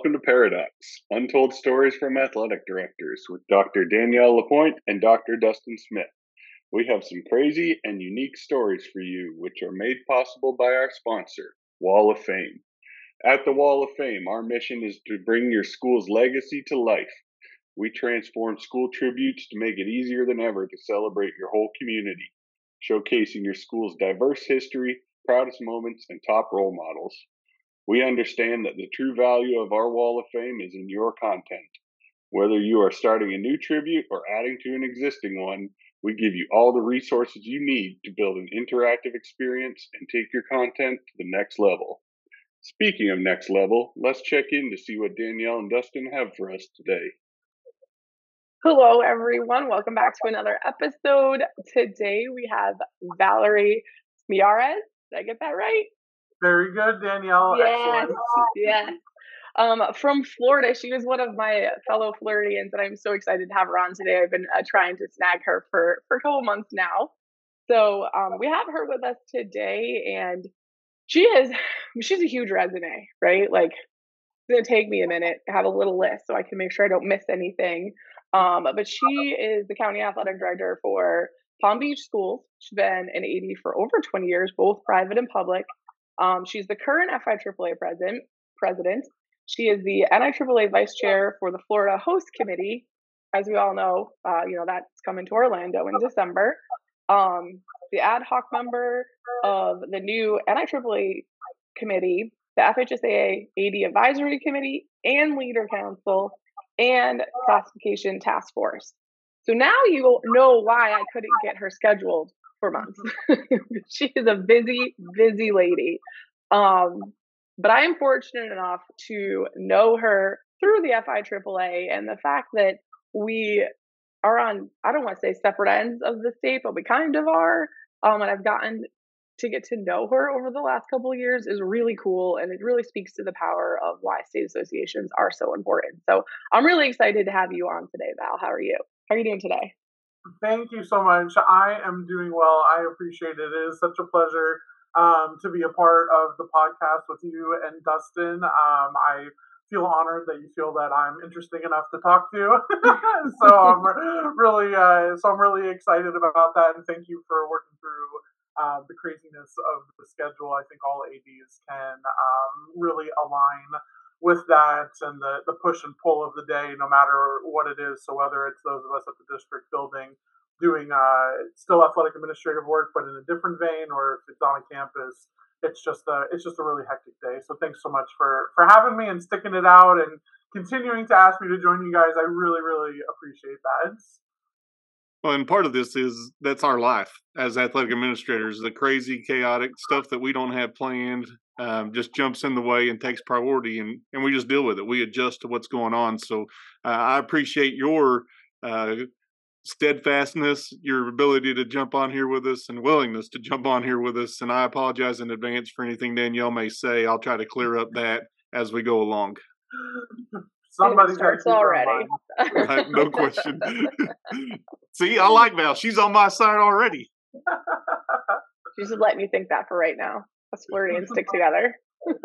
Welcome to Paradox Untold Stories from Athletic Directors with Dr. Danielle Lapointe and Dr. Dustin Smith. We have some crazy and unique stories for you, which are made possible by our sponsor, Wall of Fame. At the Wall of Fame, our mission is to bring your school's legacy to life. We transform school tributes to make it easier than ever to celebrate your whole community, showcasing your school's diverse history, proudest moments, and top role models. We understand that the true value of our Wall of Fame is in your content. Whether you are starting a new tribute or adding to an existing one, we give you all the resources you need to build an interactive experience and take your content to the next level. Speaking of next level, let's check in to see what Danielle and Dustin have for us today. Hello, everyone. Welcome back to another episode. Today we have Valerie Miyares. Did I get that right? Very good, Danielle. Yes, yes. Um, from Florida, she was one of my fellow Floridians, and I'm so excited to have her on today. I've been uh, trying to snag her for for a couple months now, so um, we have her with us today, and she is she's a huge resume, right? Like it's gonna take me a minute to have a little list so I can make sure I don't miss anything. Um, but she is the county athletic director for Palm Beach Schools. She's been an AD for over 20 years, both private and public. Um, she's the current FIAAA president. President. She is the NIAAA vice chair for the Florida Host Committee. As we all know, uh, you know that's coming to Orlando in December. Um, the ad hoc member of the new NIAAA committee, the FHSAA AD Advisory Committee, and Leader Council, and Classification Task Force. So now you know why I couldn't get her scheduled for months. she is a busy, busy lady. Um, but I am fortunate enough to know her through the FIAAA and the fact that we are on, I don't want to say separate ends of the state, but we kind of are. Um, and I've gotten to get to know her over the last couple of years is really cool. And it really speaks to the power of why state associations are so important. So I'm really excited to have you on today, Val. How are you? How are you doing today? Thank you so much. I am doing well. I appreciate it. It is such a pleasure um, to be a part of the podcast with you and Dustin. Um, I feel honored that you feel that I'm interesting enough to talk to. so I'm really, uh, so I'm really excited about that, and thank you for working through uh, the craziness of the schedule. I think all ads can um, really align with that and the, the push and pull of the day, no matter what it is. So whether it's those of us at the district building doing uh, still athletic administrative work, but in a different vein, or if it's on a campus, it's just a it's just a really hectic day. So thanks so much for for having me and sticking it out and continuing to ask me to join you guys. I really really appreciate that. Well, and part of this is that's our life as athletic administrators. The crazy, chaotic stuff that we don't have planned um, just jumps in the way and takes priority, and and we just deal with it. We adjust to what's going on. So uh, I appreciate your uh, steadfastness, your ability to jump on here with us, and willingness to jump on here with us. And I apologize in advance for anything Danielle may say. I'll try to clear up that as we go along. Somebody starts already. right, no question. See, I like Val. She's on my side already. She's just letting you think that for right now. Flirty and stick together.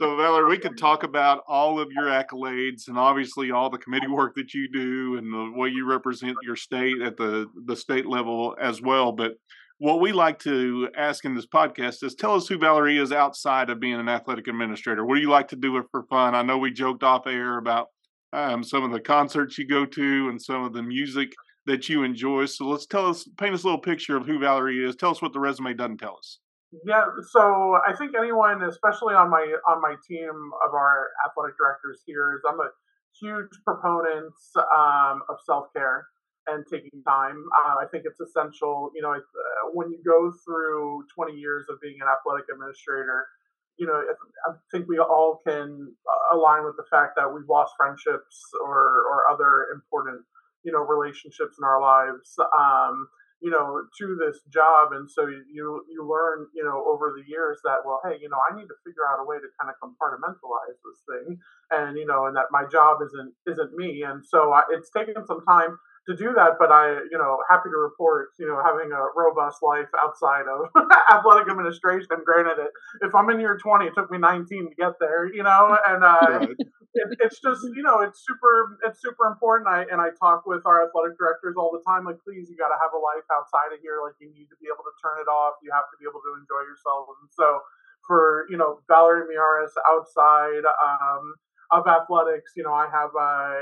So, Valerie, we could talk about all of your accolades and obviously all the committee work that you do and the way you represent your state at the, the state level as well. But what we like to ask in this podcast is tell us who Valerie is outside of being an athletic administrator. What do you like to do for fun? I know we joked off air about um, some of the concerts you go to and some of the music that you enjoy. So let's tell us, paint us a little picture of who Valerie is. Tell us what the resume doesn't tell us. Yeah, so I think anyone, especially on my on my team of our athletic directors here, is I'm a huge proponent um, of self care and taking time. Uh, I think it's essential. You know, uh, when you go through 20 years of being an athletic administrator, you know, I think we all can uh, align with the fact that we've lost friendships or or other important you know relationships in our lives. Um, you know, to this job. And so you you learn, you know, over the years that well, hey, you know, I need to figure out a way to kind of compartmentalize this thing, and you know, and that my job isn't isn't me. And so I, it's taken some time to do that. But I, you know, happy to report, you know, having a robust life outside of athletic administration. Granted, it if I'm in year 20, it took me 19 to get there, you know, and uh, it, it's just, you know, it's super, it's super important. I and I talk with our athletic directors all the time. Like, please, you got to have a life outside of here. Like, you need to be able to turn it off. You have to be able to enjoy yourself. And so, for you know, Valerie Miyares outside. Um, of athletics, you know, I have uh,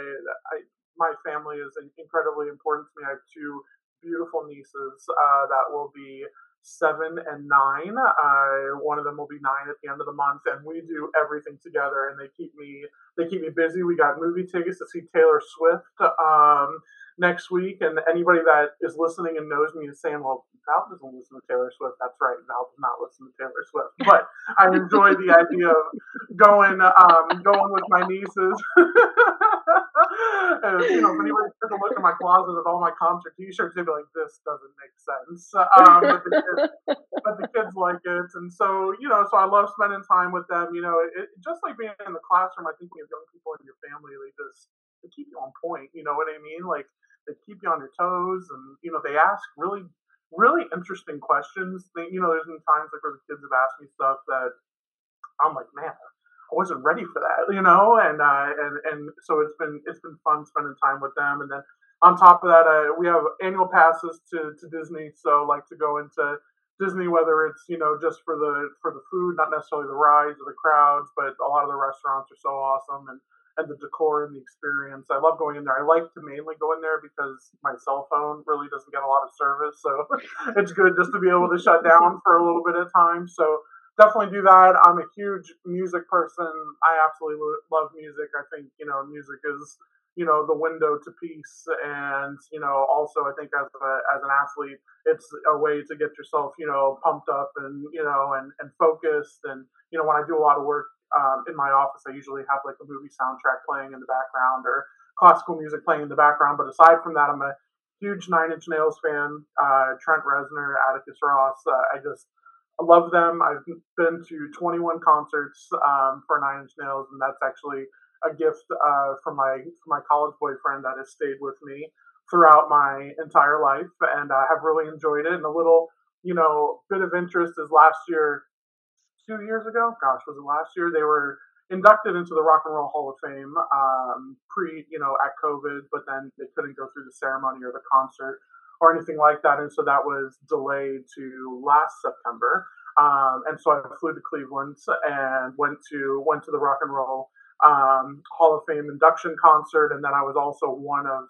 I, my family is incredibly important to me. I have two beautiful nieces uh, that will be seven and nine. Uh, one of them will be nine at the end of the month, and we do everything together. And they keep me they keep me busy. We got movie tickets to see Taylor Swift. Um, next week. And anybody that is listening and knows me is saying, well, Val doesn't listen to Taylor Swift. That's right. Val does not listen to Taylor Swift. But I enjoy the idea of going um, going with my nieces. and, you know, if anybody took a look at my closet of all my concert T-shirts, they'd be like, "This doesn't make sense." Um, but, the kids, but, the kids, like it, and so you know, so I love spending time with them. You know, it, just like being in the classroom. I think you have young people in your family, they just keep you on point. You know what I mean? Like they keep you on your toes, and you know they ask really, really interesting questions. They, you know, there's been times like where the kids have asked me stuff that I'm like, man, I wasn't ready for that, you know, and uh, and and so it's been it's been fun spending time with them, and then on top of that, uh, we have annual passes to to Disney, so like to go into Disney, whether it's you know just for the for the food, not necessarily the rides or the crowds, but a lot of the restaurants are so awesome, and and the decor and the experience. I love going in there. I like to mainly go in there because my cell phone really doesn't get a lot of service, so it's good just to be able to shut down for a little bit of time. So definitely do that. I'm a huge music person. I absolutely love music. I think you know music is you know the window to peace, and you know also I think as a, as an athlete, it's a way to get yourself you know pumped up and you know and and focused. And you know when I do a lot of work um, in my office, I usually have like a movie soundtrack playing in the background or classical music playing in the background. But aside from that, I'm a huge Nine Inch Nails fan. Uh, Trent Reznor, Atticus Ross. Uh, I just I love them. I've been to 21 concerts um, for Nine Inch Nails, and that's actually a gift uh, from my from my college boyfriend that has stayed with me throughout my entire life, and I have really enjoyed it. And a little, you know, bit of interest is last year two years ago. Gosh, was it last year? They were inducted into the Rock and Roll Hall of Fame um, pre, you know, at COVID, but then they couldn't go through the ceremony or the concert or anything like that, and so that was delayed to last September. Um, and so I flew to Cleveland and went to went to the Rock and Roll um, Hall of Fame induction concert, and then I was also one of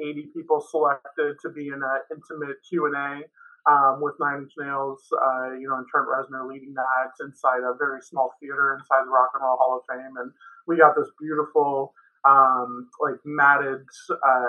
80 people selected to be in an intimate Q and A um, with Nine Inch Nails, uh, you know, and Trent Reznor leading that inside a very small theater inside the Rock and Roll Hall of Fame, and we got this beautiful, um, like matted, uh,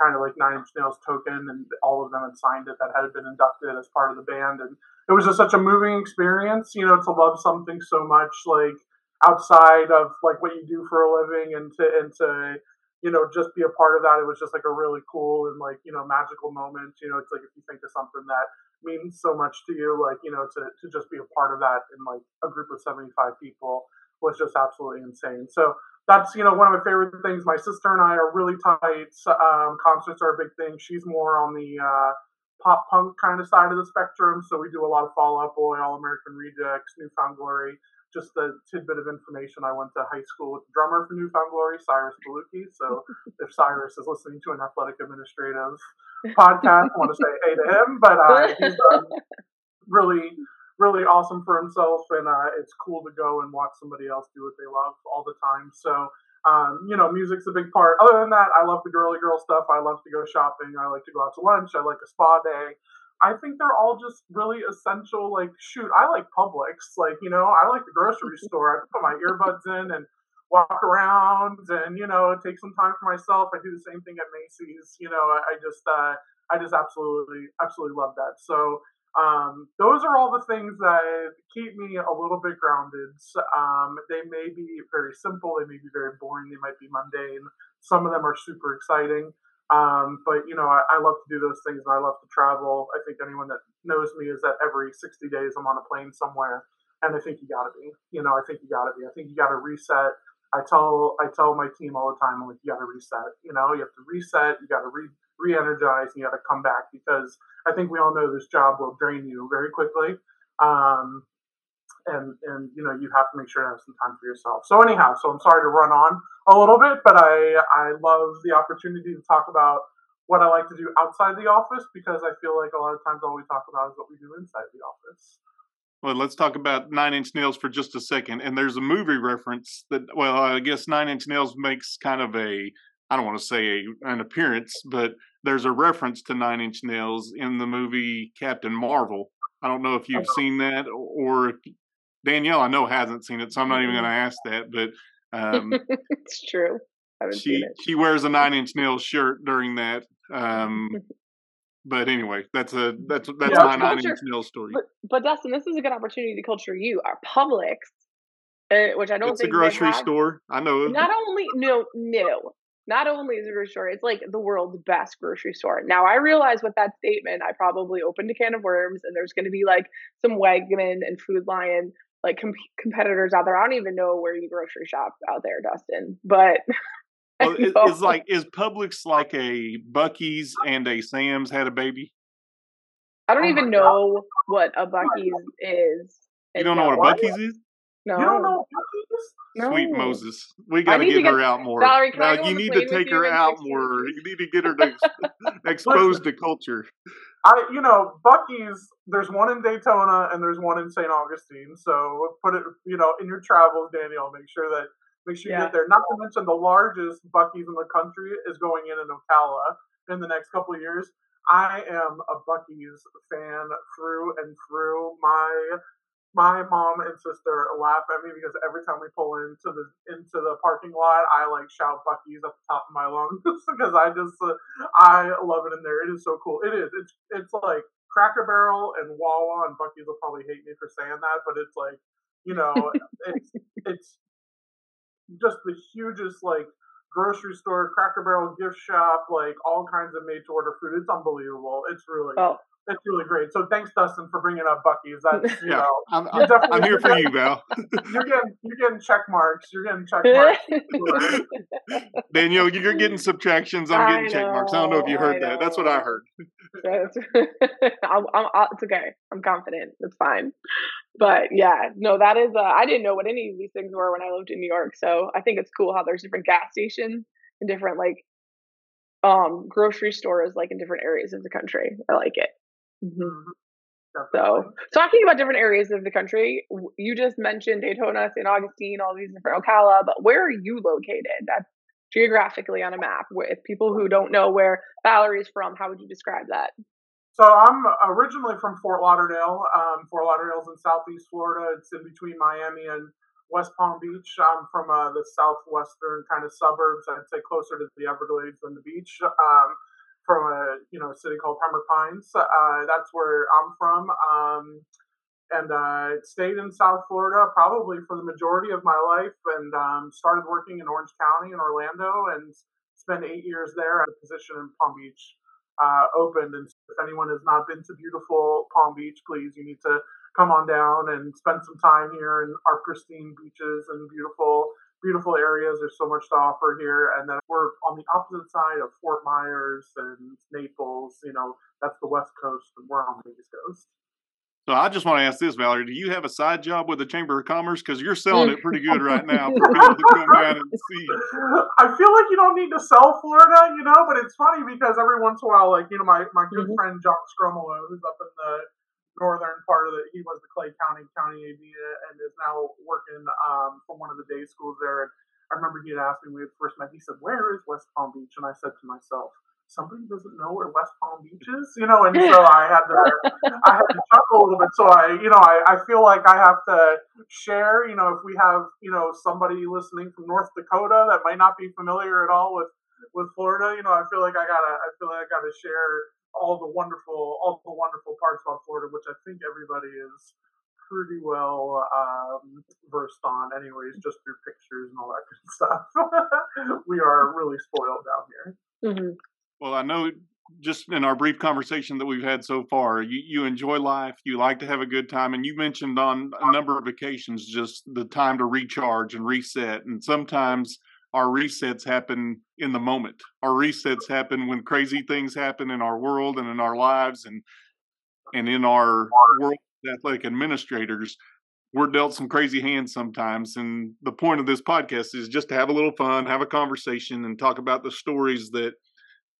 kind of like Nine Inch Nails token, and all of them had signed it that had been inducted as part of the band, and it was just such a moving experience, you know, to love something so much, like outside of like what you do for a living, and to and to you know, just be a part of that. It was just like a really cool and like, you know, magical moment. You know, it's like if you think of something that means so much to you, like, you know, to, to just be a part of that in like a group of 75 people was just absolutely insane. So that's, you know, one of my favorite things. My sister and I are really tight. Um, concerts are a big thing. She's more on the uh, pop punk kind of side of the spectrum. So we do a lot of Fall Out Boy, All American Rejects, New Found Glory just a tidbit of information. I went to high school with the drummer for New Found Glory, Cyrus Bolooki. So if Cyrus is listening to an athletic administrative podcast, I want to say hey to him. But uh, he's um, really, really awesome for himself, and uh, it's cool to go and watch somebody else do what they love all the time. So. Um, you know, music's a big part. Other than that, I love the girly girl stuff. I love to go shopping. I like to go out to lunch. I like a spa day. I think they're all just really essential. Like, shoot, I like Publix. Like, you know, I like the grocery store. I put my earbuds in and walk around, and you know, take some time for myself. I do the same thing at Macy's. You know, I, I just, uh, I just absolutely, absolutely love that. So, um, those are all the things that keep me a little bit grounded. Um, they may be very simple. They may be very boring. They might be mundane. Some of them are super exciting. Um, but you know, I, I, love to do those things, and I love to travel. I think anyone that knows me is that every 60 days I'm on a plane somewhere, and I think you got to be. You know, I think you got to be. I think you got to reset. I tell I tell my team all the time, I'm like, you got to reset. You know, you have to reset. You got to re- re-energized, and you got to come back because I think we all know this job will drain you very quickly. Um, and and you know you have to make sure to have some time for yourself. So anyhow, so I'm sorry to run on a little bit, but I I love the opportunity to talk about what I like to do outside the office because I feel like a lot of times all we talk about is what we do inside the office. Well, let's talk about Nine Inch Nails for just a second. And there's a movie reference that, well, I guess Nine Inch Nails makes kind of a, I don't want to say a, an appearance, but there's a reference to Nine Inch Nails in the movie Captain Marvel. I don't know if you've seen that or Danielle, I know hasn't seen it, so I'm not even going to ask that. But um, it's true. she she wears a Nine Inch nail shirt during that. Um, but anyway, that's a that's that's yeah, my Nine Inch Nails story. But, but, Dustin, this is a good opportunity to culture you. Our Publix, uh, which I don't it's think a grocery store. I know. Not only no no. Not only is it a grocery store, it's like the world's best grocery store. Now I realize with that statement, I probably opened a can of worms, and there's going to be like some Wegman and Food Lion like com- competitors out there. I don't even know where you grocery shop out there, Dustin. But well, it's like is Publix like a Buc-ee's and a Sam's had a baby? I don't oh even know God. what a Buc-ee's is. You don't know what a Buc-ee's is? No. You don't know no. Sweet Moses. We got to get, her out more. Valerie, now, you need to take her out more. You need to get her to exposed to culture. I, you know, Buc-ee's. There's one in Daytona and there's one in St. Augustine. So put it, you know, in your travels, Danielle. Make sure that make sure you yeah. get there. Not to mention the largest Buc-ee's in the country is going in in Ocala in the next couple of years. I am a Buc-ee's fan through and through. My my mom and sister laugh at me because every time we pull into the into the parking lot, I like shout Buc-ee's at the top of my lungs because I just uh, I love it in there. It is so cool. It is. It's it's like Cracker Barrel and Wawa and Buc-ee's will probably hate me for saying that, but it's like you know it's it's just the hugest like grocery store, Cracker Barrel gift shop, like all kinds of made to order food. It's unbelievable. It's really oh. That's really great. So thanks, Dustin, for bringing up Buc-ee's. That's you yeah, know, I'm, I'm, I'm here for you, Val. you're getting you're getting check marks. You're getting check marks. Danielle, you're getting subtractions. I'm getting know, check marks. I don't know if you heard that. That's what I heard. I'm, I'm, it's okay. I'm confident. It's fine. But yeah, no, that is. Uh, I didn't know what any of these things were when I lived in New York. So I think it's cool how there's different gas stations and different like um grocery stores like in different areas of the country. I like it. Mm-hmm. So, talking about different areas of the country, you just mentioned Daytona, St. Augustine, all these different Ocala, but where are you located? That's geographically on a map. With people who don't know where Valerie's from, how would you describe that? So, I'm originally from Fort Lauderdale. Um, Fort Lauderdale's in southeast Florida. It's in between Miami and West Palm Beach. I'm from uh, the southwestern kind of suburbs. I'd say closer to the Everglades than the beach. Um, from a you know city called Pembroke Pines. Uh, that's where I'm from, um, and uh, stayed in South Florida probably for the majority of my life, and um, started working in Orange County in Orlando, and spent eight years there a position in Palm Beach. Uh, opened, and if anyone has not been to beautiful Palm Beach, please you need to come on down and spend some time here in our pristine beaches and beautiful beautiful areas. There's so much to offer here. And then we're on the opposite side of Fort Myers and Naples. You know, that's the West Coast, and we're on the East Coast. So I just want to ask this, Valerie. Do you have a side job with the Chamber of Commerce? Because you're selling it pretty good right now for people to come down and see. I feel like you don't need to sell Florida, you know, but it's funny because every once in a while, like, you know, my, my good mm-hmm. friend John Scromolo, who's up in the northern part of the. He was the Clay County County AD and is now working um, for one of the day schools there. And I remember he had asked me when we had first met. He said, "Where is West Palm Beach?" And I said to myself, "Somebody doesn't know where West Palm Beach is," you know. And so I had to, I had to chuckle a little bit. So I, you know, I, I feel like I have to share. You know, if we have, you know, somebody listening from North Dakota that might not be familiar at all with with Florida, you know, I feel like I gotta, I feel like I gotta share all the wonderful all the wonderful parts about Florida, which I think everybody is pretty well um, versed on, anyways, just through pictures and all that good stuff. we are really spoiled down here. Mm-hmm. Well, I know just in our brief conversation that we've had so far, you, you enjoy life, you like to have a good time, and you mentioned on a number of occasions just the time to recharge and reset. And sometimes our resets happen in the moment. Our resets happen when crazy things happen in our world and in our lives and and in our world athletic administrators. We're dealt some crazy hands sometimes. And the point of this podcast is just to have a little fun, have a conversation, and talk about the stories that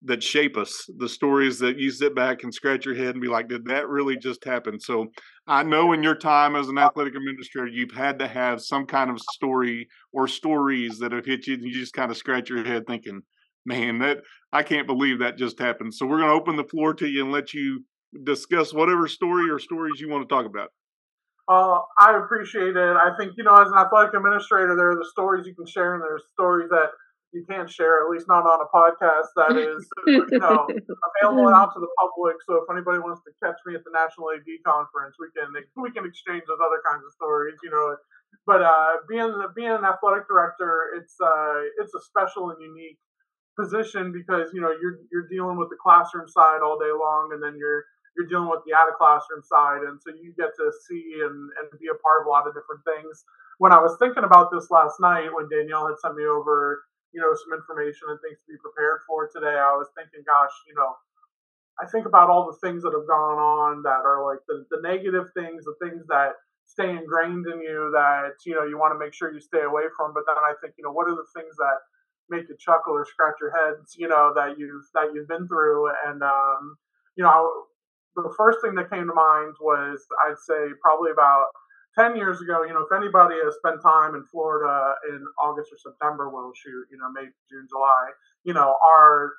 that shape us, the stories that you sit back and scratch your head and be like, did that really just happen? So I know in your time as an athletic administrator, you've had to have some kind of story or stories that have hit you and you just kind of scratch your head thinking, man, that I can't believe that just happened. So we're going to open the floor to you and let you discuss whatever story or stories you want to talk about. Uh, I appreciate it. I think, you know, as an athletic administrator, there are the stories you can share and there's stories that you can't share, at least not on a podcast that is, you know, available out to the public. So if anybody wants to catch me at the National AD conference, we can we can exchange those other kinds of stories, you know. But uh, being being an athletic director, it's uh, it's a special and unique position because you know you're you're dealing with the classroom side all day long, and then you're you're dealing with the out of classroom side, and so you get to see and, and be a part of a lot of different things. When I was thinking about this last night, when Danielle had sent me over you know, some information and things to be prepared for today, I was thinking, gosh, you know, I think about all the things that have gone on that are like the, the negative things, the things that stay ingrained in you that, you know, you want to make sure you stay away from. But then I think, you know, what are the things that make you chuckle or scratch your heads, you know, that you've, that you've been through. And, um, you know, the first thing that came to mind was I'd say probably about 10 years ago, you know, if anybody has spent time in Florida in August or September, well, shoot, you know, May, June, July, you know, our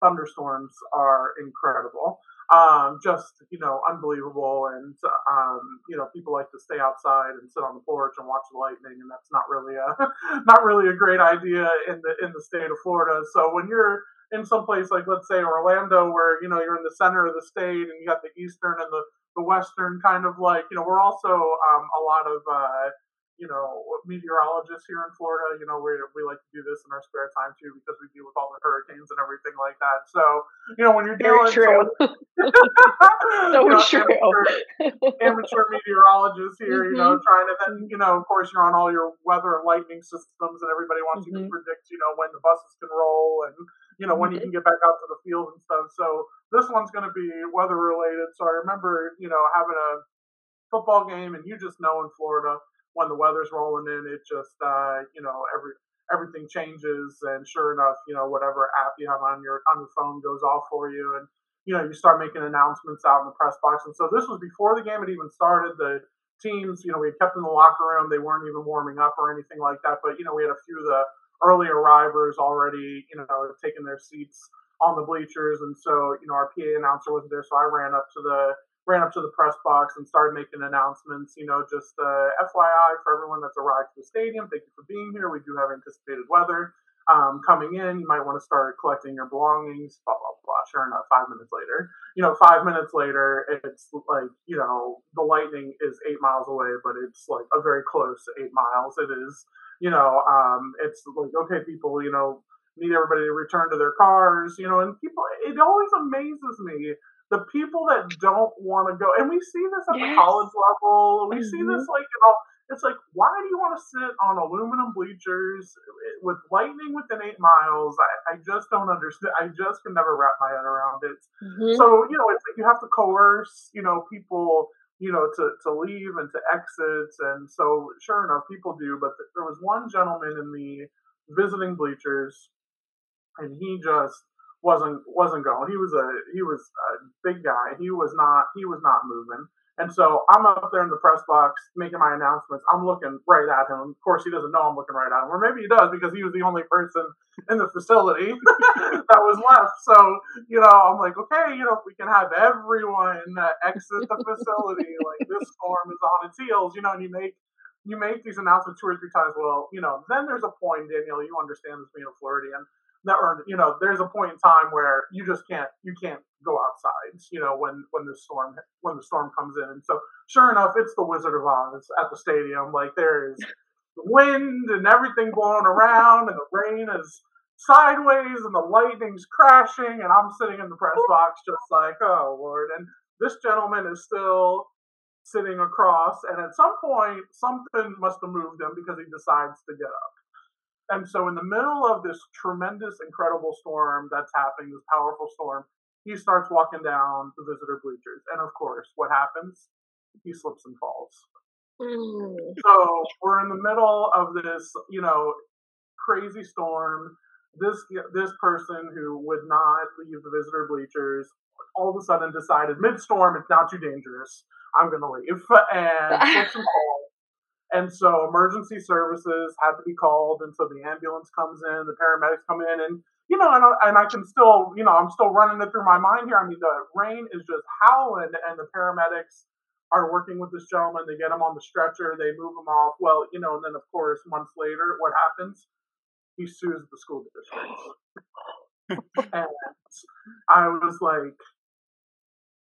thunderstorms are incredible. Um, just, you know, unbelievable. And, um, you know, people like to stay outside and sit on the porch and watch the lightning. And that's not really a, not really a great idea in the, in the state of Florida. So when you're, in some place like let's say Orlando, where you know you're in the center of the state and you got the eastern and the the western kind of like you know we're also um, a lot of uh, you know meteorologists here in Florida. You know we we like to do this in our spare time too because we deal with all the hurricanes and everything like that. So you know when you're Very dealing true. so, so you know, true. amateur, amateur meteorologists here, you know, Mhm. trying to then, you know, of course, you're on all your weather and lightning systems, and everybody wants you to Mhm. predict, you know, when the buses can roll and, you know, when you can get back out to the field and stuff. So this one's going to be weather related. So I remember, you know, having a football game, and you just know in Florida when the weather's rolling in, it just, uh, you know, every everything changes, and sure enough, you know, whatever app you have on your on your phone goes off for you, and you know, you start making announcements out in the press box. And so this was before the game had even started. The teams, you know, we had kept in the locker room. They weren't even warming up or anything like that. But, you know, we had a few of the early arrivers already, you know, taking their seats on the bleachers. And so, you know, our PA announcer wasn't there. So I ran up to the ran up to the press box and started making announcements, you know, just uh, FYI for everyone that's arrived to the stadium. Thank you for being here. We do have anticipated weather um, coming in. You might want to start collecting your belongings, blah, blah, blah. Sure enough, five minutes later, you know, five minutes later, it's like, you know, the lightning is eight miles away, but it's like a very close eight miles. It is, you know, um, it's like, okay, people, you know, need everybody to return to their cars, you know, and people, it always amazes me the people that don't want to go, and we see this at the college level. We see Mhm. this like you know, it's like why do you want to sit on aluminum bleachers with lightning within eight miles? I, I just don't understand. I just can never wrap my head around it. Mhm. So you know, it's like you have to coerce, you know, people, you know, to to leave and to exit, and so sure enough, people do. But there was one gentleman in the visiting bleachers, and he just wasn't wasn't going. He was a he was a big guy. He was not he was not moving. And so I'm up there in the press box making my announcements. I'm looking right at him. Of course, he doesn't know I'm looking right at him, or maybe he does because he was the only person in the facility that was left. So you know, I'm like, okay, you know, if we can have everyone exit the facility, like this storm is on its heels, you know, and you make you make these announcements two or three times. Well, you know, then there's a point, Danielle, you understand this being a Floridian or you know there's a point in time where you just can't you can't go outside you know when when the storm when the storm comes in. And so sure enough it's the wizard of oz at the stadium. Like there is wind and everything blowing around and the rain is sideways and the lightning's crashing and i'm sitting in the press box just like oh lord. And this gentleman is still sitting across and at some point something must have moved him because he decides to get up And so, in the middle of this tremendous, incredible storm that's happening, this powerful storm, he starts walking down the visitor bleachers. And of course, what happens? He slips and falls. Mm. So, we're in the middle of this, you know, crazy storm. This this person who would not leave the visitor bleachers all of a sudden decided mid-storm it's not too dangerous. I'm going to leave and slips and falls and so emergency services had to be called, and so the ambulance comes in, the paramedics come in, and you know, and, and I can still, you know, I'm still running it through my mind here. I mean, the rain is just howling, and the paramedics are working with this gentleman. They get him on the stretcher, they move him off. Well, you know, and then of course, months later, what happens? He sues the school district. and I was like,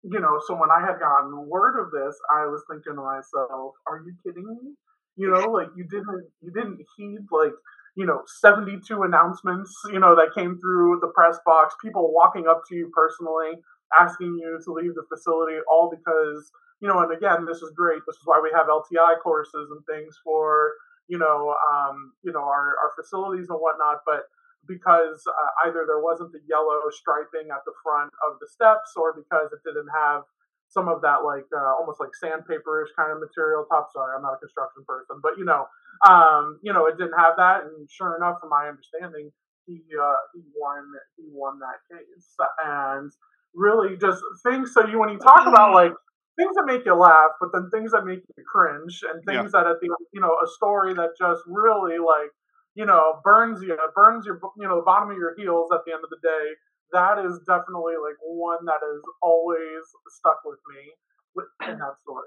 you know, so when I had gotten word of this, I was thinking to myself, are you kidding me? You know, like you didn't you didn't heed like you know 72 announcements you know that came through the press box people walking up to you personally asking you to leave the facility all because you know and again this is great. This is why we have LTI courses and things for you know um, you know our, our facilities and whatnot but because uh, either there wasn't the yellow striping at the front of the steps or because it didn't have some of that like uh, almost like sandpaperish kind of material top. Sorry, I'm not a construction person, but you know, um, you know, it didn't have that, and sure enough, from my understanding, he uh, he won he won that case, and really just things. So you when you talk about like things that make you laugh, but then things that make you cringe, and things yeah. that at the you know a story that just really like you know burns you burns your you know the bottom of your heels at the end of the day that is definitely like one that is always stuck with me in that story.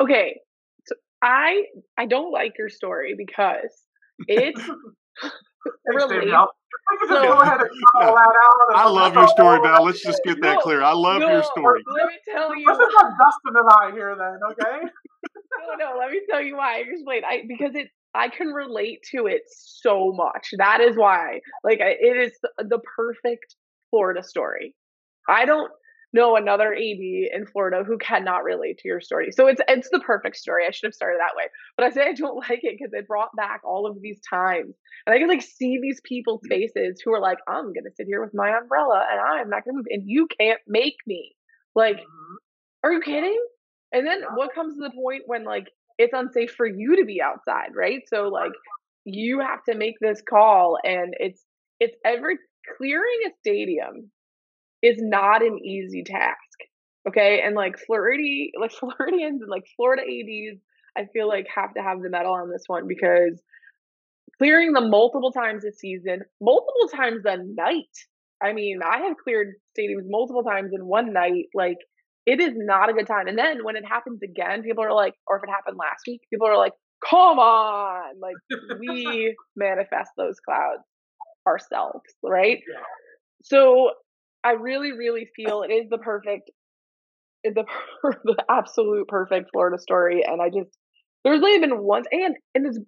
Okay, so I I don't like your story because it's really. So, I love your story, Val. Let's just get that no, clear. I love no, your story. Let me tell you. This is not Dustin and I here, then. Okay. no, no. Let me tell you why. I Explain. I because it. I can relate to it so much. That is why. Like, it is the perfect Florida story. I don't know another AD in Florida who cannot relate to your story. So it's it's the perfect story. I should have started that way. But I say I don't like it because it brought back all of these times. And I can like see these people's faces who are like, I'm gonna sit here with my umbrella and I'm not gonna move and you can't make me. Like, mm-hmm. are you kidding? And then what comes to the point when like it's unsafe for you to be outside, right? So like you have to make this call and it's it's every clearing a stadium is not an easy task. Okay. And like Floridi, like Floridians and like Florida ADs, I feel like have to have the medal on this one because clearing them multiple times a season, multiple times a night. I mean, I have cleared stadiums multiple times in one night. Like, it is not a good time. And then when it happens again, people are like, or if it happened last week, people are like, come on. Like, we manifest those clouds ourselves, right? Yeah. So I really, really feel it is the perfect, the the absolute perfect Florida story, and I just there's only been once, and and it's,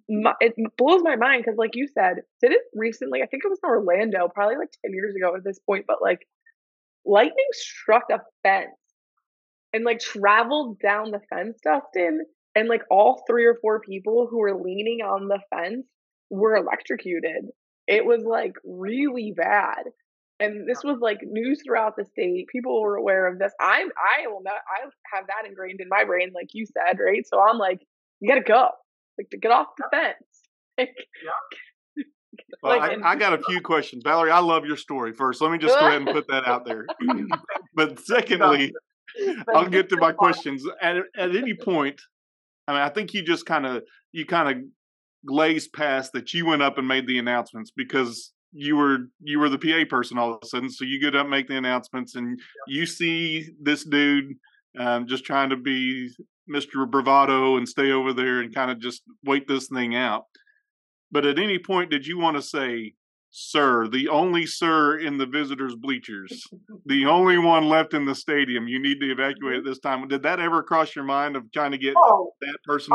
it blows my mind because, like you said, did it recently? I think it was in Orlando, probably like ten years ago at this point, but like lightning struck a fence and like traveled down the fence, Dustin, and like all three or four people who were leaning on the fence were electrocuted it was like really bad. And this was like news throughout the state. People were aware of this. I'm I will not I have that ingrained in my brain, like you said, right? So I'm like, you gotta go. Like to get off the fence. Like, yeah. Well, like, I, I, got a few questions, Valerie. I love your story. First, let me just go ahead and put that out there. but secondly, I'll get to my questions at at any point. I mean, I think you just kind of you kind of glazed past that you went up and made the announcements because you were you were the PA person all of a sudden. So you get up, make the announcements, and you see this dude um, just trying to be Mr. Bravado and stay over there and kind of just wait this thing out. But at any point, did you want to say, "Sir, the only sir in the visitors' bleachers, the only one left in the stadium. You need to evacuate at this time." Did that ever cross your mind of trying to get oh, that person?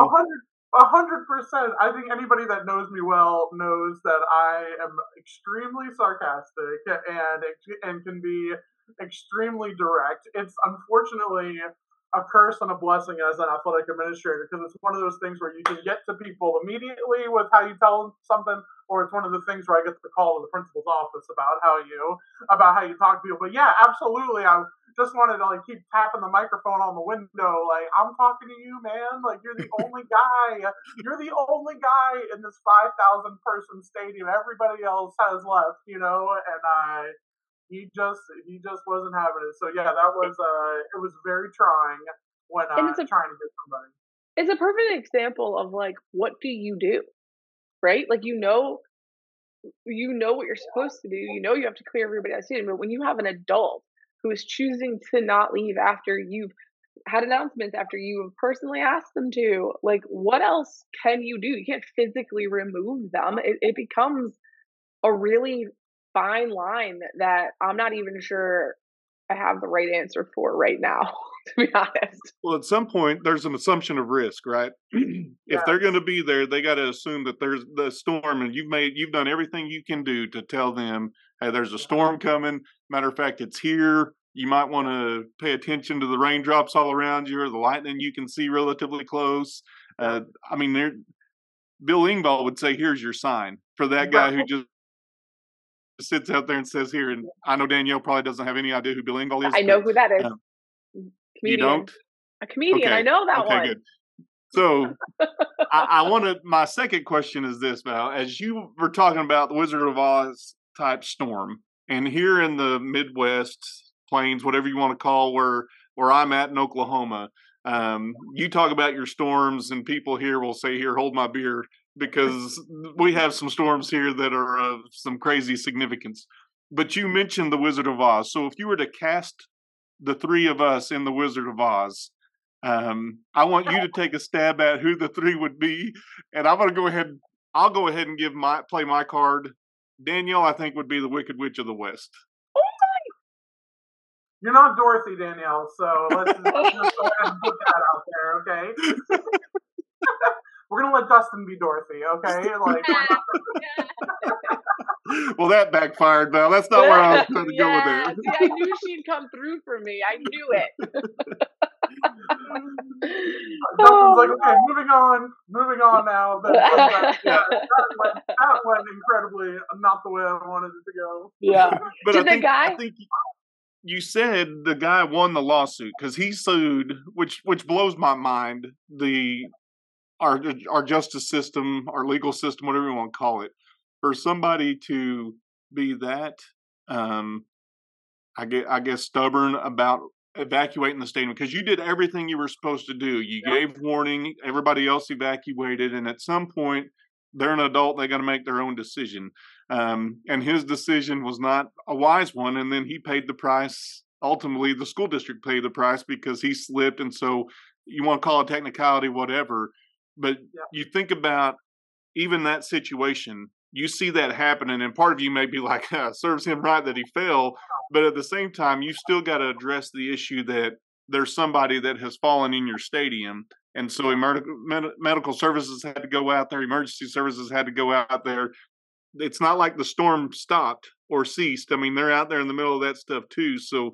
A hundred percent. I think anybody that knows me well knows that I am extremely sarcastic and and can be extremely direct. It's unfortunately a curse and a blessing as an athletic administrator because it's one of those things where you can get to people immediately with how you tell them something, or it's one of the things where I get the call to the principal's office about how you about how you talk to people. But yeah, absolutely, I just wanted to like keep tapping the microphone on the window, like I'm talking to you, man. Like you're the only guy, you're the only guy in this five thousand person stadium. Everybody else has left, you know, and I he just he just wasn't having it. So yeah, that was uh it was very trying when uh, a, trying to get somebody. It's a perfect example of like what do you do, right? Like you know, you know what you're supposed to do. You know you have to clear everybody out of but when you have an adult who is choosing to not leave after you've had announcements after you have personally asked them to like what else can you do you can't physically remove them it, it becomes a really fine line that I'm not even sure I have the right answer for right now, to be honest. Well, at some point, there's an assumption of risk, right? if they're going to be there, they got to assume that there's the storm, and you've made you've done everything you can do to tell them, hey, there's a storm coming. Matter of fact, it's here. You might want to pay attention to the raindrops all around you, or the lightning you can see relatively close. Uh, I mean, there. Bill Engvall would say, "Here's your sign for that guy who just sits out there and says here, and I know Danielle probably doesn't have any idea who Bill Engvall is. I know who that is. Uh, you don't? A comedian. Okay. I know that okay, one. Good. So I, I want to. My second question is this, Val. As you were talking about the Wizard of Oz type storm, and here in the Midwest plains, whatever you want to call where where I'm at in Oklahoma, um, you talk about your storms, and people here will say, "Here, hold my beer." because we have some storms here that are of some crazy significance. But you mentioned the Wizard of Oz. So if you were to cast the three of us in the Wizard of Oz, um, I want you to take a stab at who the three would be, and I'm going to go ahead. I'll go ahead and give my play my card. Danielle, I think, would be the Wicked Witch of the West. Oh You're not Dorothy, Danielle, so let's just, go ahead and put that out there, okay? we're gonna let Dustin be Dorothy, okay? Like, well, that backfired, Val. That's not where I was going to yeah. go with it. See, I knew she'd come through for me. I knew it. Dustin's like, okay, moving on, moving on now. But, yeah, that, went, that went incredibly not the way I wanted it to go. Yeah, but Did I think, the guy? I think you said the guy won the lawsuit because he sued, which which blows my mind. The our our justice system, our legal system, whatever you want to call it, for somebody to be that, um, I get I guess stubborn about evacuating the stadium because you did everything you were supposed to do. You gave warning, everybody else evacuated, and at some point they're an adult, they got to make their own decision. Um, and his decision was not a wise one, and then he paid the price. Ultimately, the school district paid the price because he slipped, and so you want to call it technicality, whatever. But yeah. you think about even that situation, you see that happening, and part of you may be like, serves him right that he fell. But at the same time, you still got to address the issue that there's somebody that has fallen in your stadium. And so med- medical services had to go out there, emergency services had to go out there. It's not like the storm stopped or ceased. I mean, they're out there in the middle of that stuff too. So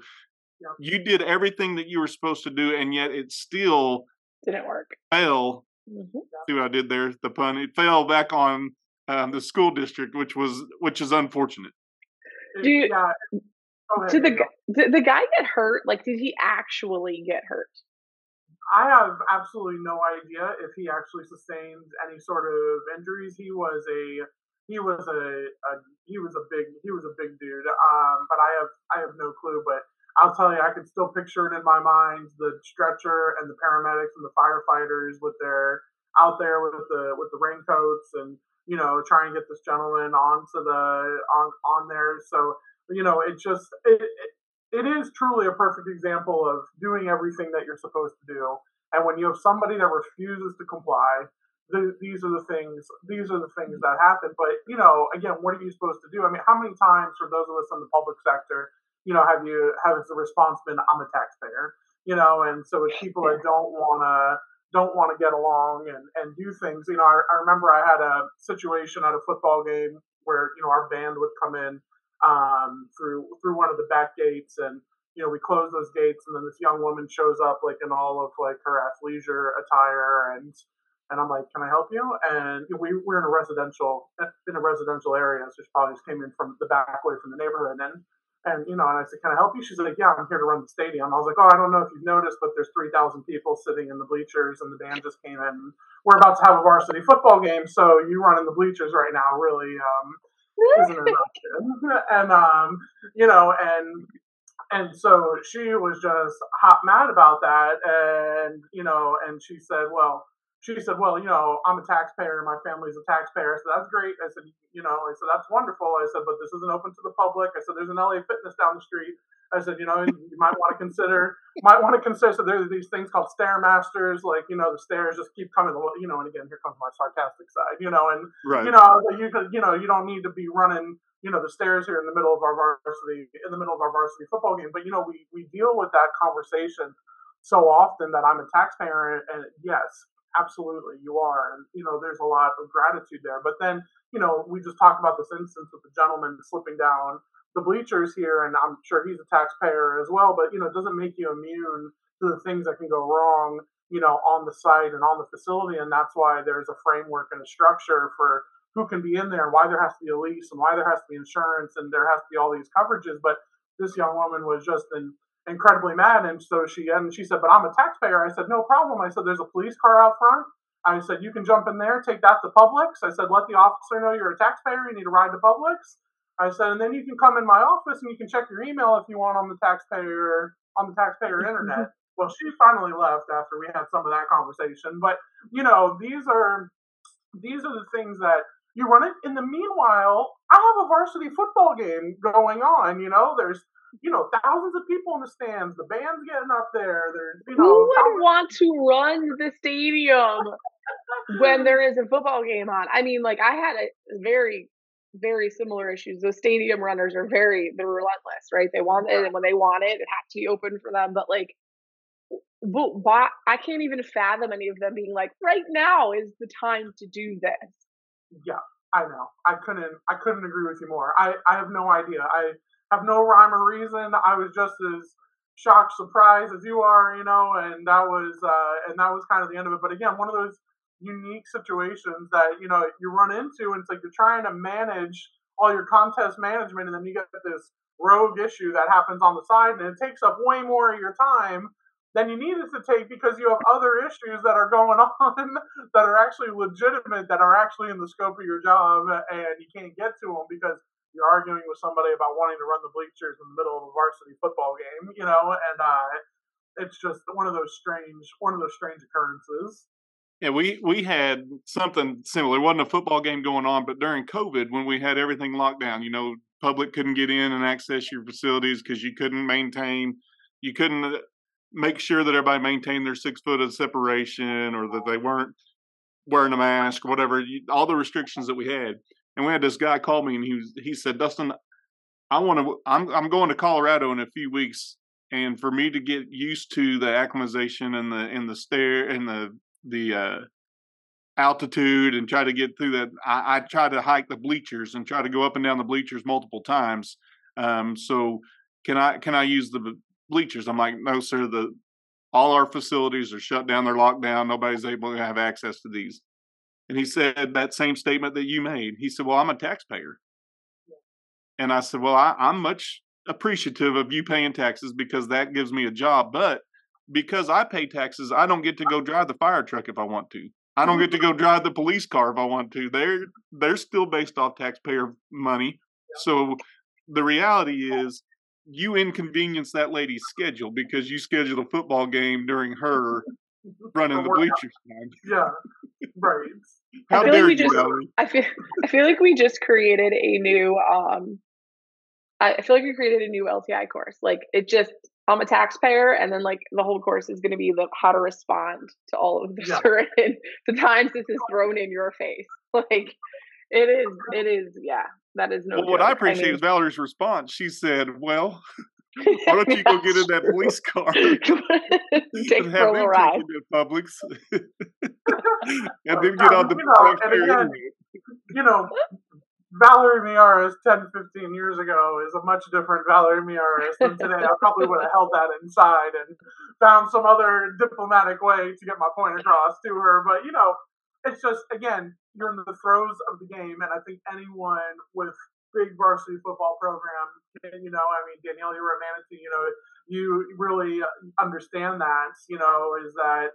yeah. you did everything that you were supposed to do, and yet it still didn't work. Fell Mm-hmm. See what I did there? The pun. It fell back on um, the school district, which was which is unfortunate. Do you, yeah. did the did the guy get hurt? Like, did he actually get hurt? I have absolutely no idea if he actually sustained any sort of injuries. He was a he was a, a he was a big he was a big dude. Um, but I have I have no clue. But I'll tell you, I can still picture it in my mind the stretcher and the paramedics and the firefighters with their out there with the with the raincoats and you know try and get this gentleman onto the on on there. So you know, it just it, it, is truly a perfect example of doing everything that you're supposed to do. And when you have somebody that refuses to comply, the, these are the things these are the things that happen. But you know, again, what are you supposed to do? I mean, how many times for those of us in the public sector you know, have you have the response been I'm a taxpayer, you know, and so it's people that don't want to don't want to get along and and do things. You know, I, I remember I had a situation at a football game where you know our band would come in um, through through one of the back gates and you know, we close those gates, and then this young woman shows up like in all of like her athleisure attire, and and I'm like, "Can I help you?" And we we're in a residential in a residential area, so she probably just came in from the back way from the neighborhood, and and you know, and I said, "Can I help you?" She's like, "Yeah, I'm here to run the stadium." I was like, "Oh, I don't know if you've noticed, but there's 3,000 people sitting in the bleachers, and the band just came in. We're about to have a varsity football game, so you running the bleachers right now really um, isn't an option." and um, you know, and and so she was just hot mad about that and you know and she said well she said well you know i'm a taxpayer my family's a taxpayer. So that's great. I said you know i said that's wonderful. I said but this isn't open to the public. I said there's an la fitness down the street. I said you know you might want to consider might want to consider so there's these things called stairmasters like you know the stairs just keep coming you know and again here comes my sarcastic side you know and right. you know you you know you don't need to be running you know the stairs here in the middle of our varsity in the middle of our varsity football game but you know we we deal with that conversation so often that i'm a taxpayer and yes absolutely you are and you know there's a lot of gratitude there but then you know we just talked about this instance with the gentleman slipping down the bleachers here and i'm sure he's a taxpayer as well but you know it doesn't make you immune to the things that can go wrong you know on the site and on the facility and that's why there's a framework and a structure for who can be in there, why there has to be a lease, and why there has to be insurance, and there has to be all these coverages. But this young woman was just in, incredibly mad, and so she and she said, "But I'm a taxpayer." I said, "No problem." I said, "There's a police car out front." I said, "You can jump in there, take that to Publix." I said, "Let the officer know you're a taxpayer. You need to ride to Publix." I said, and then you can come in my office and you can check your email if you want on the taxpayer on the taxpayer mm-hmm. internet. well, she finally left after we had some of that conversation. But you know, these are these are the things that you run it. In the meanwhile, I have a varsity football game going on. You know, there's you know thousands of people in the stands. The band's getting up there. There's you know. Who would want to run the stadium when there is a football game on? I mean, like I had a very very similar issues. The stadium runners are very they're relentless, right? They want it, and when they want it, it has to be open for them. But like, but why, I can't even fathom any of them being like, right now is the time to do this yeah, I know. I couldn't. I couldn't agree with you more. I I have no idea. I have no rhyme or reason. I was just as shocked, surprised as you are, you know, and that was uh, and that was kind of the end of it. But again, one of those unique situations that you know you run into, and it's like you're trying to manage all your contest management, and then you get this rogue issue that happens on the side, and it takes up way more of your time than you need it to take because you have other issues that are going on that are actually legitimate, that are actually in the scope of your job, and you can't get to them because you're arguing with somebody about wanting to run the bleachers in the middle of a varsity football game, you know, and uh, it's just one of those strange, one of those strange occurrences. Yeah, we we had something similar. It wasn't a football game going on, but during COVID, when we had everything locked down, you know, public couldn't get in and access your facilities because you couldn't maintain, you couldn't make sure that everybody maintained their six foot of separation or that they weren't wearing a mask, or whatever, all the restrictions that we had. And we had this guy call me and he was, he said, Dustin, I want to, I'm, I'm going to Colorado in a few weeks. And for me to get used to the acclimatization and the, and the stair and the, the, uh, altitude and try to get through that. I, I try to hike the bleachers and try to go up and down the bleachers multiple times. Um, so can I, can I use the, bleachers. I'm like, no, sir, the all our facilities are shut down, they're locked down, nobody's able to have access to these. And he said that same statement that you made. He said, Well, I'm a taxpayer. And I said, Well, I, I'm much appreciative of you paying taxes because that gives me a job. But because I pay taxes, I don't get to go drive the fire truck if I want to. I don't get to go drive the police car if I want to. They're they're still based off taxpayer money. So the reality is you inconvenience that lady's schedule because you schedule a football game during her running the bleachers time. Yeah, right. How I feel like we just, Valerie? I feel I feel like we just created a new um I feel like we created a new LTI course. Like it just I'm a taxpayer and then like the whole course is gonna be the how to respond to all of the Yeah. certain the times this is thrown in your face. Like it is it is yeah, that is no Well, what I appreciate mean, is Valerie's response. She said, "Well, why don't you go get in that police car Take and have them a ride. take you to Publix, and then get on the You know, and again, you know, Valerie Miyares 10, 15 years ago is a much different Valerie Miyares than today. I probably would have held that inside and found some other diplomatic way to get my point across to her. But, you know, it's just, again, you're in the throes of the game. And I think anyone with big varsity football program, you know, I mean, Danielle, you were a Manatee, you know, you really understand that, you know, is that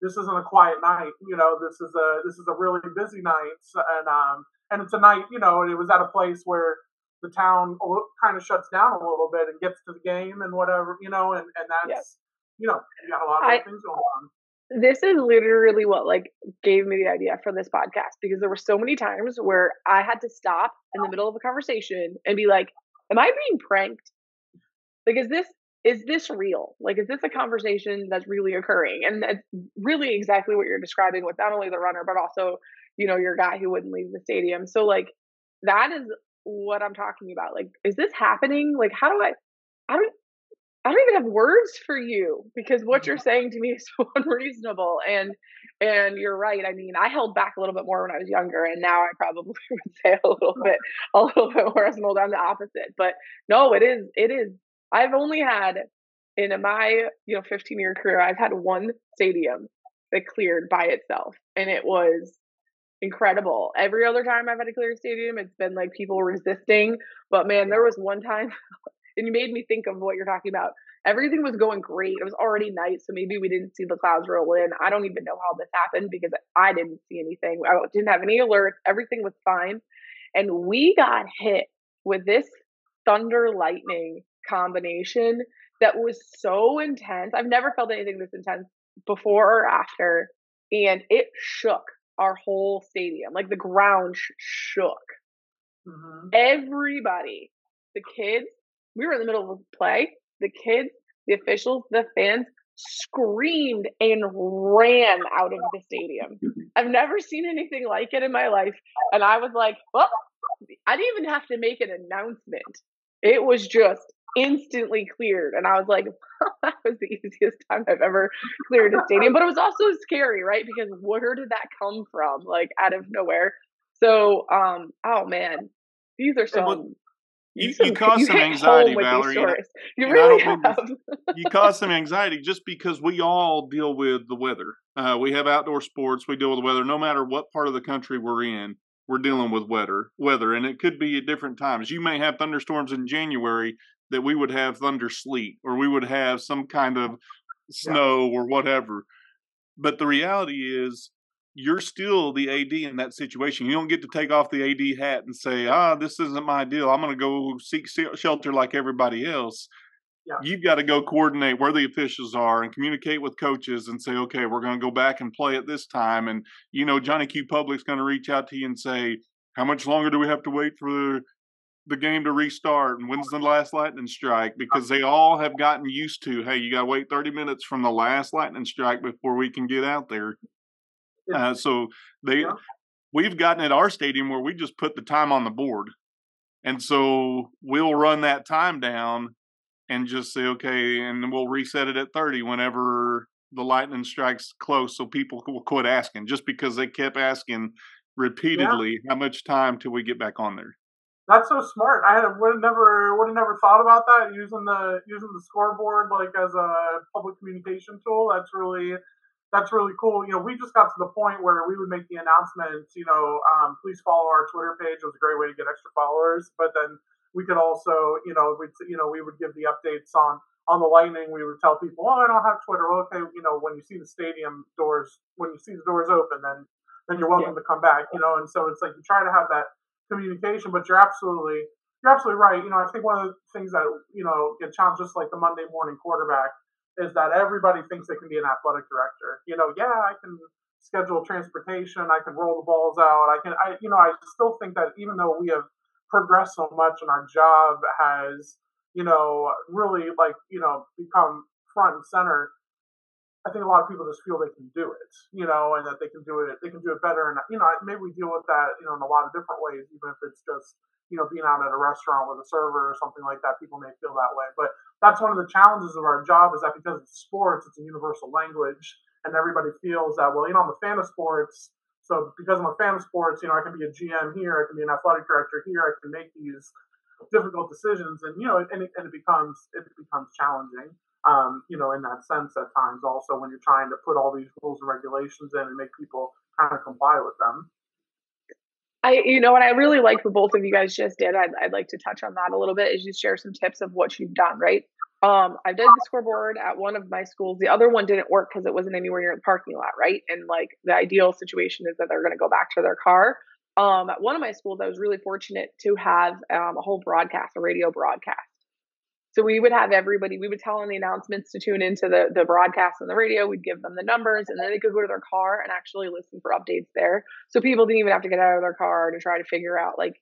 this isn't a quiet night. You know, this is a this is a really busy night, and um, and it's a night, you know, it was at a place where the town kind of shuts down a little bit and gets to the game and whatever, you know, and and that's yep. you know, you got a lot of I, things going on. This is literally what like gave me the idea for this podcast because there were so many times where I had to stop in the middle of a conversation and be like, "Am I being pranked? Like, is this is this real? Like, is this a conversation that's really occurring? And that's really exactly what you're describing with not only the runner, but also, you know, your guy who wouldn't leave the stadium. So, like, that is what I'm talking about. Like, is this happening? Like, how do I, I don't, I don't even have words for you because what you're mm-hmm. saying to me is so unreasonable. And, and you're right. I mean, I held back a little bit more when I was younger, and now I probably would say a little bit, a little bit more as an. I'm the opposite. But no, it is, it is I've only had in my you know 15 year career, I've had one stadium that cleared by itself, and it was incredible. Every other time I've had a clear stadium, it's been like people resisting. But man, there was one time, and you made me think of what you're talking about. Everything was going great. It was already night, so maybe we didn't see the clouds roll in. I don't even know how this happened because I didn't see anything. I didn't have any alerts. Everything was fine. And we got hit with this thunder lightning combination that was so intense. I've never felt anything this intense before or after. And it shook our whole stadium. Like the ground sh- shook. Mm-hmm. Everybody, the kids, we were in the middle of a play. The kids, the officials, the fans screamed and ran out of the stadium. I've never seen anything like it in my life. And I was like, well, I didn't even have to make an announcement. It was just instantly cleared. And I was like, that was the easiest time I've ever cleared a stadium. But it was also scary, right? Because where did that come from? Like out of nowhere. So, um, oh man, these are some. You, you, cause some anxiety, Valerie. You really have. you cause some anxiety just because we all deal with the weather. Uh, we have outdoor sports. We deal with the weather, no matter what part of the country we're in. We're dealing with weather, weather, and it could be at different times. You may have thunderstorms in January that we would have thunder sleet or we would have some kind of snow yeah. or whatever. But the reality is, you're still the AD in that situation. You don't get to take off the AD hat and say, ah, this isn't my deal. I'm going to go seek shelter like everybody else. Yeah. You've got to go coordinate where the officials are and communicate with coaches and say, okay, we're going to go back and play at this time. And, you know, Johnny Q Public's going to reach out to you and say, how much longer do we have to wait for the game to restart and when's the last lightning strike because they all have gotten used to hey you got to wait 30 minutes from the last lightning strike before we can get out there uh, so they yeah. we've gotten at our stadium where we just put the time on the board and so we'll run that time down and just say okay and we'll reset it at 30 whenever the lightning strikes close so people will quit asking just because they kept asking repeatedly yeah. how much time till we get back on there that's so smart. I had would have never would have never thought about that using the using the scoreboard like as a public communication tool. That's really that's really cool. You know, we just got to the point where we would make the announcements. You know, um, please follow our Twitter page. It was a great way to get extra followers. But then we could also, you know, we you know we would give the updates on on the Lightning. We would tell people, oh, I don't have Twitter. Okay, you know, when you see the stadium doors, when you see the doors open, then then you're welcome yeah. to come back. You know, and so it's like you try to have that communication. But you're absolutely you're absolutely right. You know, I think one of the things that you know get challenged just like the Monday morning quarterback is that everybody thinks they can be an athletic director. You know, yeah, I can schedule transportation, I can roll the balls out, I can, I you know, I still think that even though we have progressed so much and our job has you know really like you know become front and center I think a lot of people just feel they can do it, you know, and that they can do it, they can do it better. And, you know, maybe we deal with that, you know, in a lot of different ways, even if it's just, you know, being out at a restaurant with a server or something like that, people may feel that way. But that's one of the challenges of our job is that because it's sports, it's a universal language and everybody feels that, well, you know, I'm a fan of sports. So because I'm a fan of sports, you know, I can be a GM here, I can be an athletic director here, I can make these difficult decisions, and you know, and it, and it becomes it becomes challenging. Um, you know, in that sense, at times also when you're trying to put all these rules and regulations in and make people kind of comply with them. I, you know, what I really like what both of you guys just did, I'd, I'd like to touch on that a little bit, is you share some tips of what you've done, right? Um, I did the scoreboard at one of my schools. The other one didn't work because it wasn't anywhere near the parking lot, right? And like the ideal situation is that they're going to go back to their car. Um, at one of my schools, I was really fortunate to have um, a whole broadcast, a radio broadcast. So we would have everybody, we would tell them the announcements to tune into the, the broadcast on the radio. We'd give them the numbers and then they could go to their car and actually listen for updates there. So people didn't even have to get out of their car to try to figure out like,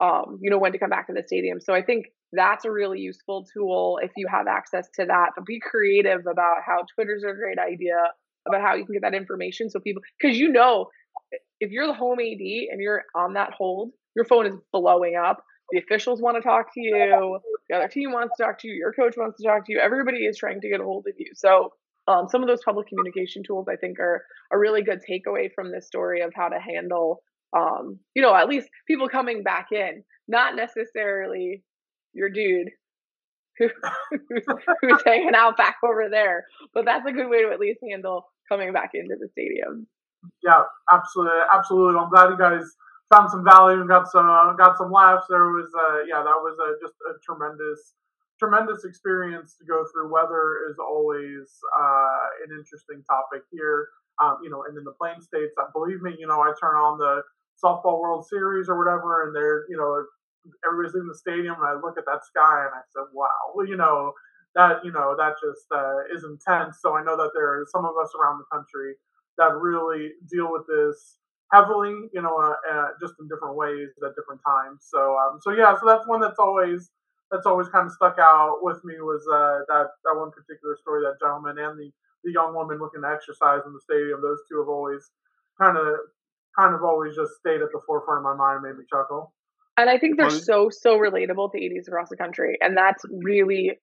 um, you know, when to come back to the stadium. So I think that's a really useful tool if you have access to that. But be creative about how Twitter's a great idea about how you can get that information so people, because you know, if you're the home AD and you're on that hold, your phone is blowing up the officials want to talk to you, the other team wants to talk to you, your coach wants to talk to you. Everybody is trying to get a hold of you. So um, some of those public communication tools I think are a really good takeaway from this story of how to handle, um, you know, at least people coming back in, not necessarily your dude who, who's hanging out back over there, but that's a good way to at least handle coming back into the stadium. Yeah, absolutely, absolutely. I'm glad you guys found some value and got some uh, got some laughs. There was uh, yeah, that was a, just a tremendous tremendous experience to go through. Weather is always uh, an interesting topic here. Um, you know, and in the Plain States, uh, believe me, you know, I turn on the softball World Series or whatever, and they're you know everybody's in the stadium, and I look at that sky and I said, wow, well, you know that you know that just uh, is intense. So I know that there are some of us around the country that really deal with this heavily, you know, uh, uh, just in different ways at different times. So, um, so yeah, so that's one that's always that's always kind of stuck out with me was uh, that that one particular story, that gentleman and the the young woman looking to exercise in the stadium. Those two have always kind of kind of always just stayed at the forefront of my mind, made me chuckle. And I think they're so so relatable to ADs across the country, and that's really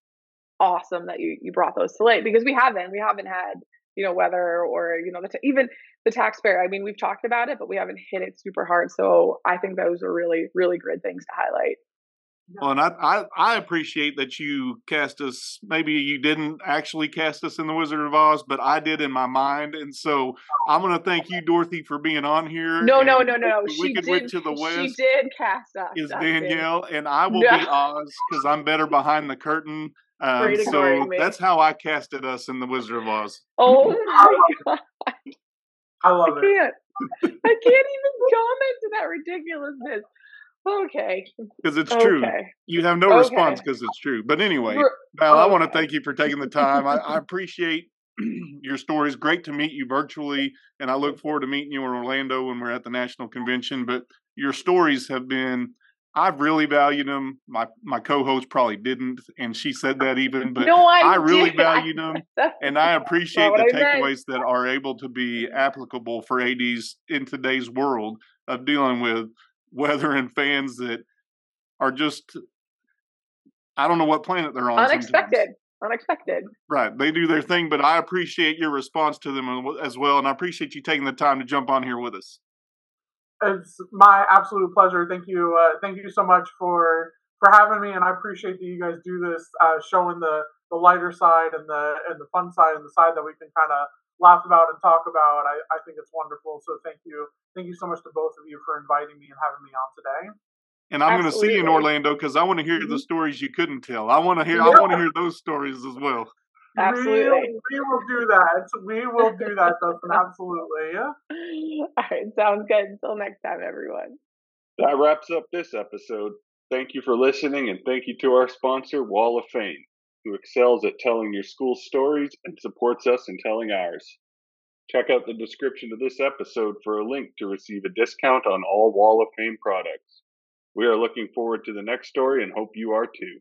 awesome that you you brought those to light because we haven't we haven't had you know weather or you know the t- even the taxpayer i mean we've talked about it but we haven't hit it super hard so i think those are really really good things to highlight well, and I, I, I appreciate that you cast us. Maybe you didn't actually cast us in the Wizard of Oz, but I did in my mind. And so I'm going to thank you, Dorothy, for being on here. No, no, no, no. She did. To the West she did cast us. Is Danielle, and I will no. be Oz because I'm better behind the curtain. Um, so that's how I casted us in the Wizard of Oz. Oh my god! I love I can't. I can't even comment to that ridiculousness. Okay. Because it's true. Okay. You have no okay. response because it's true. But anyway, Val, okay. I want to thank you for taking the time. I, I appreciate your stories. Great to meet you virtually, and I look forward to meeting you in Orlando when we're at the national convention. But your stories have been I've really valued them. My my co-host probably didn't, and she said that even. But no, I, I really valued them, and I appreciate the takeaways that are able to be applicable for ads in today's world of dealing with weather and fans that are just. I don't know what planet they're on. Unexpected. Sometimes. Unexpected. Right. They do their thing, but I appreciate your response to them as well, and I appreciate you taking the time to jump on here with us. It's my absolute pleasure. Thank you. Uh, thank you so much for for having me, and I appreciate that you guys do this, uh, showing the the lighter side and the and the fun side and the side that we can kind of laugh about and talk about. I, I think it's wonderful. So thank you, thank you so much to both of you for inviting me and having me on today. And I'm going to see you in Orlando because I want to hear mm-hmm. the stories you couldn't tell. I want to hear. Yeah. I want to hear those stories as well. Absolutely. We, we, will do that. We will do that, Dustin. Absolutely. Yeah. All right. Sounds good. Until next time, everyone. That wraps up this episode. Thank you for listening, and thank you to our sponsor, Wall of Fame, who excels at telling your school stories and supports us in telling ours. Check out the description of this episode for a link to receive a discount on all Wall of Fame products. We are looking forward to the next story and hope you are too.